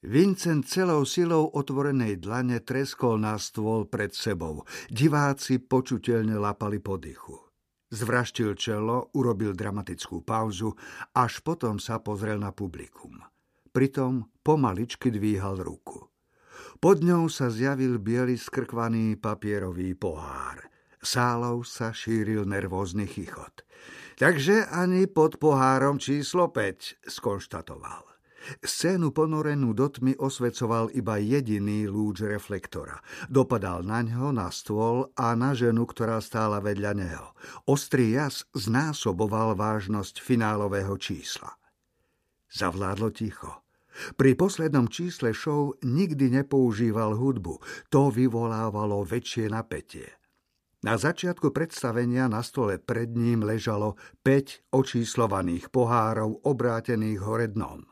Vincent celou silou otvorenej dlane treskol na stôl pred sebou. Diváci počuteľne lapali po dychu. Zvraštil čelo, urobil dramatickú pauzu, až potom sa pozrel na publikum. Pritom pomaličky dvíhal ruku. Pod ňou sa zjavil biely skrkvaný papierový pohár. Sálou sa šíril nervózny chichot. Takže ani pod pohárom číslo 5, skonštatoval. Scénu ponorenú do tmy osvecoval iba jediný lúč reflektora. Dopadal na ňo, na stôl a na ženu, ktorá stála vedľa neho. Ostrý jas znásoboval vážnosť finálového čísla. Zavládlo ticho. Pri poslednom čísle show nikdy nepoužíval hudbu. To vyvolávalo väčšie napätie. Na začiatku predstavenia na stole pred ním ležalo 5 očíslovaných pohárov obrátených hore dnom.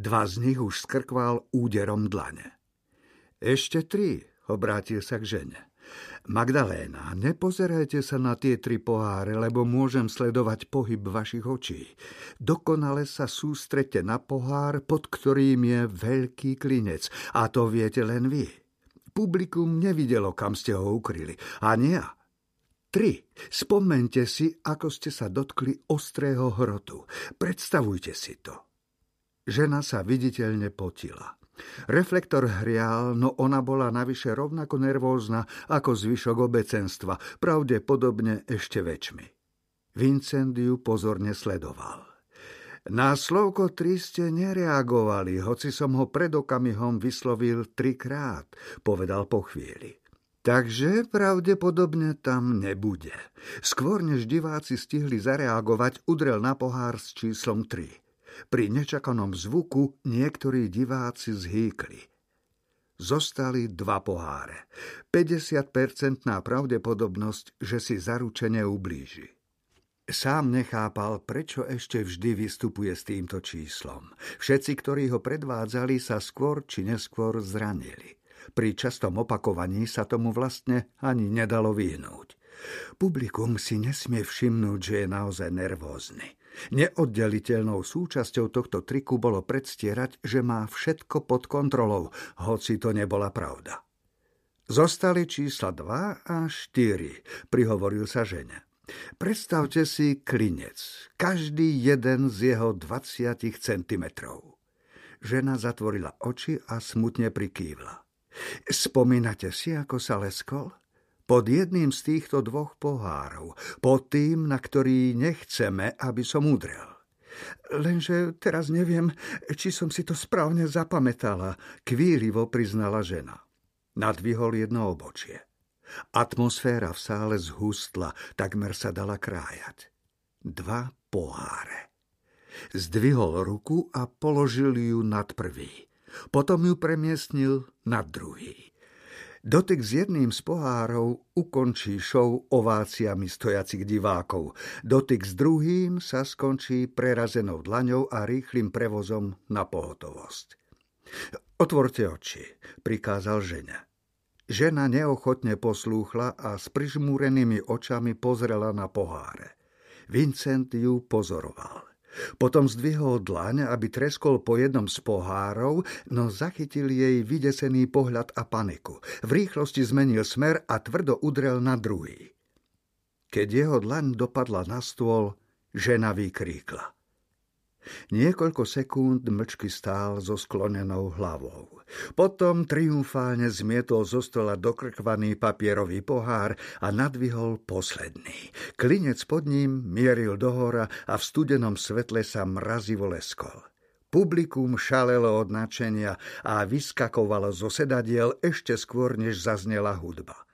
Dva z nich už skrkval úderom dlane. Ešte tri, obrátil sa k žene. Magdaléna, nepozerajte sa na tie tri poháre, lebo môžem sledovať pohyb vašich očí. Dokonale sa sústrete na pohár, pod ktorým je veľký klinec. A to viete len vy. Publikum nevidelo, kam ste ho ukryli. A nie. Tri. Spomente si, ako ste sa dotkli ostrého hrotu. Predstavujte si to. Žena sa viditeľne potila. Reflektor hrial, no ona bola navyše rovnako nervózna ako zvyšok obecenstva, pravdepodobne ešte väčšmi. Vincent ju pozorne sledoval. Na slovko tri nereagovali, hoci som ho pred okamihom vyslovil trikrát, povedal po chvíli. Takže pravdepodobne tam nebude. Skôr než diváci stihli zareagovať, udrel na pohár s číslom 3. Pri nečakanom zvuku niektorí diváci zhýkli. Zostali dva poháre. 50-percentná pravdepodobnosť, že si zaručene ublíži. Sám nechápal, prečo ešte vždy vystupuje s týmto číslom. Všetci, ktorí ho predvádzali, sa skôr či neskôr zranili. Pri častom opakovaní sa tomu vlastne ani nedalo vyhnúť. Publikum si nesmie všimnúť, že je naozaj nervózny. Neoddeliteľnou súčasťou tohto triku bolo predstierať, že má všetko pod kontrolou, hoci to nebola pravda. Zostali čísla 2 a 4, prihovoril sa žene. Predstavte si klinec, každý jeden z jeho 20 centimetrov. Žena zatvorila oči a smutne prikývla. Spomínate si, ako sa leskol? Pod jedným z týchto dvoch pohárov, pod tým, na ktorý nechceme, aby som udrel. Lenže teraz neviem, či som si to správne zapamätala, kvílivo priznala žena. Nadvihol jedno obočie. Atmosféra v sále zhustla, takmer sa dala krájať. Dva poháre. Zdvihol ruku a položil ju nad prvý. Potom ju premiestnil nad druhý. Dotyk s jedným z pohárov ukončí show ováciami stojacich divákov. Dotyk s druhým sa skončí prerazenou dlaňou a rýchlým prevozom na pohotovosť. Otvorte oči, prikázal žena. Žena neochotne poslúchla a s prižmúrenými očami pozrela na poháre. Vincent ju pozoroval. Potom zdvihol dlaň, aby treskol po jednom z pohárov, no zachytil jej vydesený pohľad a paniku. V rýchlosti zmenil smer a tvrdo udrel na druhý. Keď jeho dlaň dopadla na stôl, žena vykríkla. Niekoľko sekúnd mlčky stál so sklonenou hlavou. Potom triumfálne zmietol zo stola dokrkvaný papierový pohár a nadvihol posledný. Klinec pod ním mieril dohora a v studenom svetle sa mrazivo leskol. Publikum šalelo od načenia a vyskakovalo zo sedadiel ešte skôr, než zaznela hudba.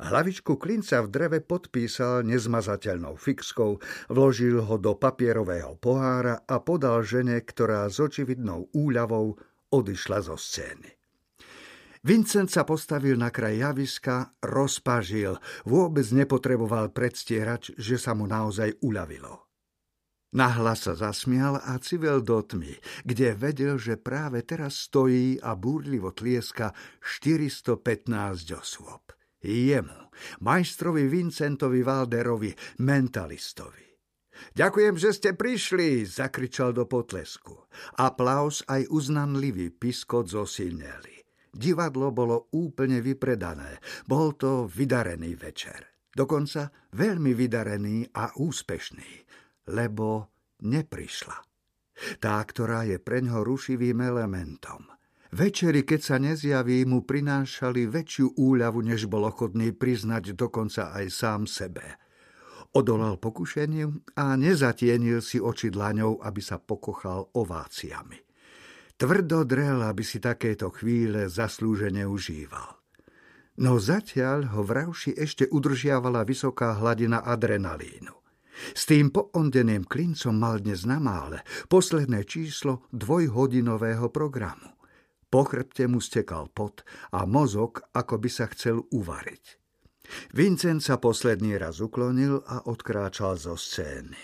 Hlavičku klinca v dreve podpísal nezmazateľnou fixkou, vložil ho do papierového pohára a podal žene, ktorá s očividnou úľavou odišla zo scény. Vincent sa postavil na kraj javiska, rozpažil, vôbec nepotreboval predstierať, že sa mu naozaj uľavilo. Nahlas sa zasmial a civel do tmy, kde vedel, že práve teraz stojí a búrlivo tlieska 415 osôb jemu, majstrovi Vincentovi Valderovi, mentalistovi. Ďakujem, že ste prišli, zakričal do potlesku. Aplaus aj uznanlivý piskot zosilneli. Divadlo bolo úplne vypredané. Bol to vydarený večer. Dokonca veľmi vydarený a úspešný, lebo neprišla. Tá, ktorá je preňho rušivým elementom. Večery, keď sa nezjaví, mu prinášali väčšiu úľavu, než bol ochotný priznať dokonca aj sám sebe. Odolal pokušeniu a nezatienil si oči dlaňou, aby sa pokochal ováciami. Tvrdo drel, aby si takéto chvíle zaslúžene užíval. No zatiaľ ho vravši ešte udržiavala vysoká hladina adrenalínu. S tým poondeným klincom mal dnes na mále posledné číslo dvojhodinového programu. Po chrbte mu stekal pot a mozog, ako by sa chcel uvariť. Vincent sa posledný raz uklonil a odkráčal zo scény.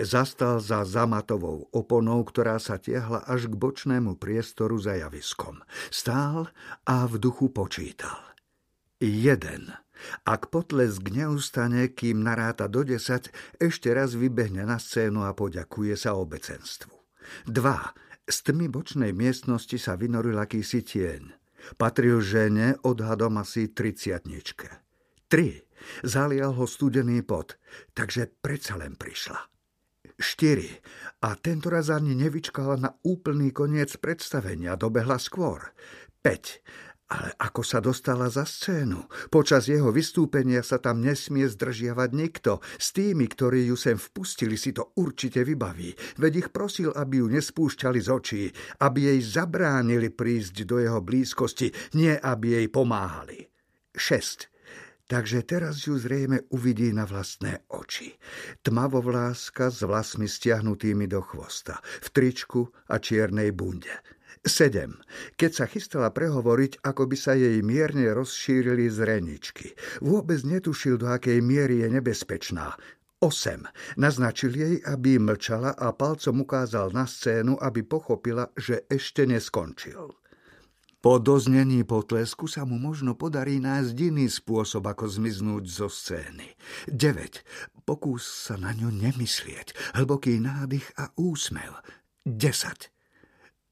Zastal za zamatovou oponou, ktorá sa tiahla až k bočnému priestoru za javiskom. Stál a v duchu počítal. Jeden. Ak potlesk neustane, kým naráta do desať, ešte raz vybehne na scénu a poďakuje sa obecenstvu. Dva. Z tmy bočnej miestnosti sa vynoril akýsi tieň. Patril žene odhadom asi triciatničke. Tri. Zalial ho studený pot, takže predsa len prišla. Štyri. A tento raz ani nevyčkala na úplný koniec predstavenia, dobehla skôr. 5. Ale ako sa dostala za scénu? Počas jeho vystúpenia sa tam nesmie zdržiavať nikto. S tými, ktorí ju sem vpustili, si to určite vybaví. Veď ich prosil, aby ju nespúšťali z očí, aby jej zabránili prísť do jeho blízkosti, nie aby jej pomáhali. 6 takže teraz ju zrejme uvidí na vlastné oči. Tmavovláska s vlasmi stiahnutými do chvosta, v tričku a čiernej bunde. Sedem. Keď sa chystala prehovoriť, ako by sa jej mierne rozšírili zreničky. Vôbec netušil, do akej miery je nebezpečná. 8. Naznačil jej, aby mlčala a palcom ukázal na scénu, aby pochopila, že ešte neskončil. Po doznení potlesku sa mu možno podarí nájsť iný spôsob, ako zmiznúť zo scény. 9. Pokús sa na ňu nemyslieť. Hlboký nádych a úsmev. 10.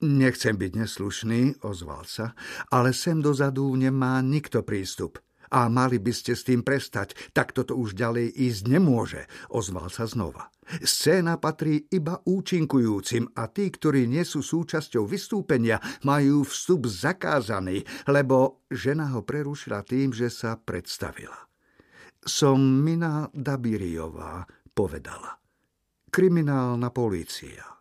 Nechcem byť neslušný, ozval sa, ale sem dozadu nemá nikto prístup. A mali by ste s tým prestať, tak toto už ďalej ísť nemôže, ozval sa znova. Scéna patrí iba účinkujúcim a tí, ktorí nie sú súčasťou vystúpenia, majú vstup zakázaný, lebo žena ho prerušila tým, že sa predstavila. Som Mina Dabiriová, povedala. Kriminálna polícia.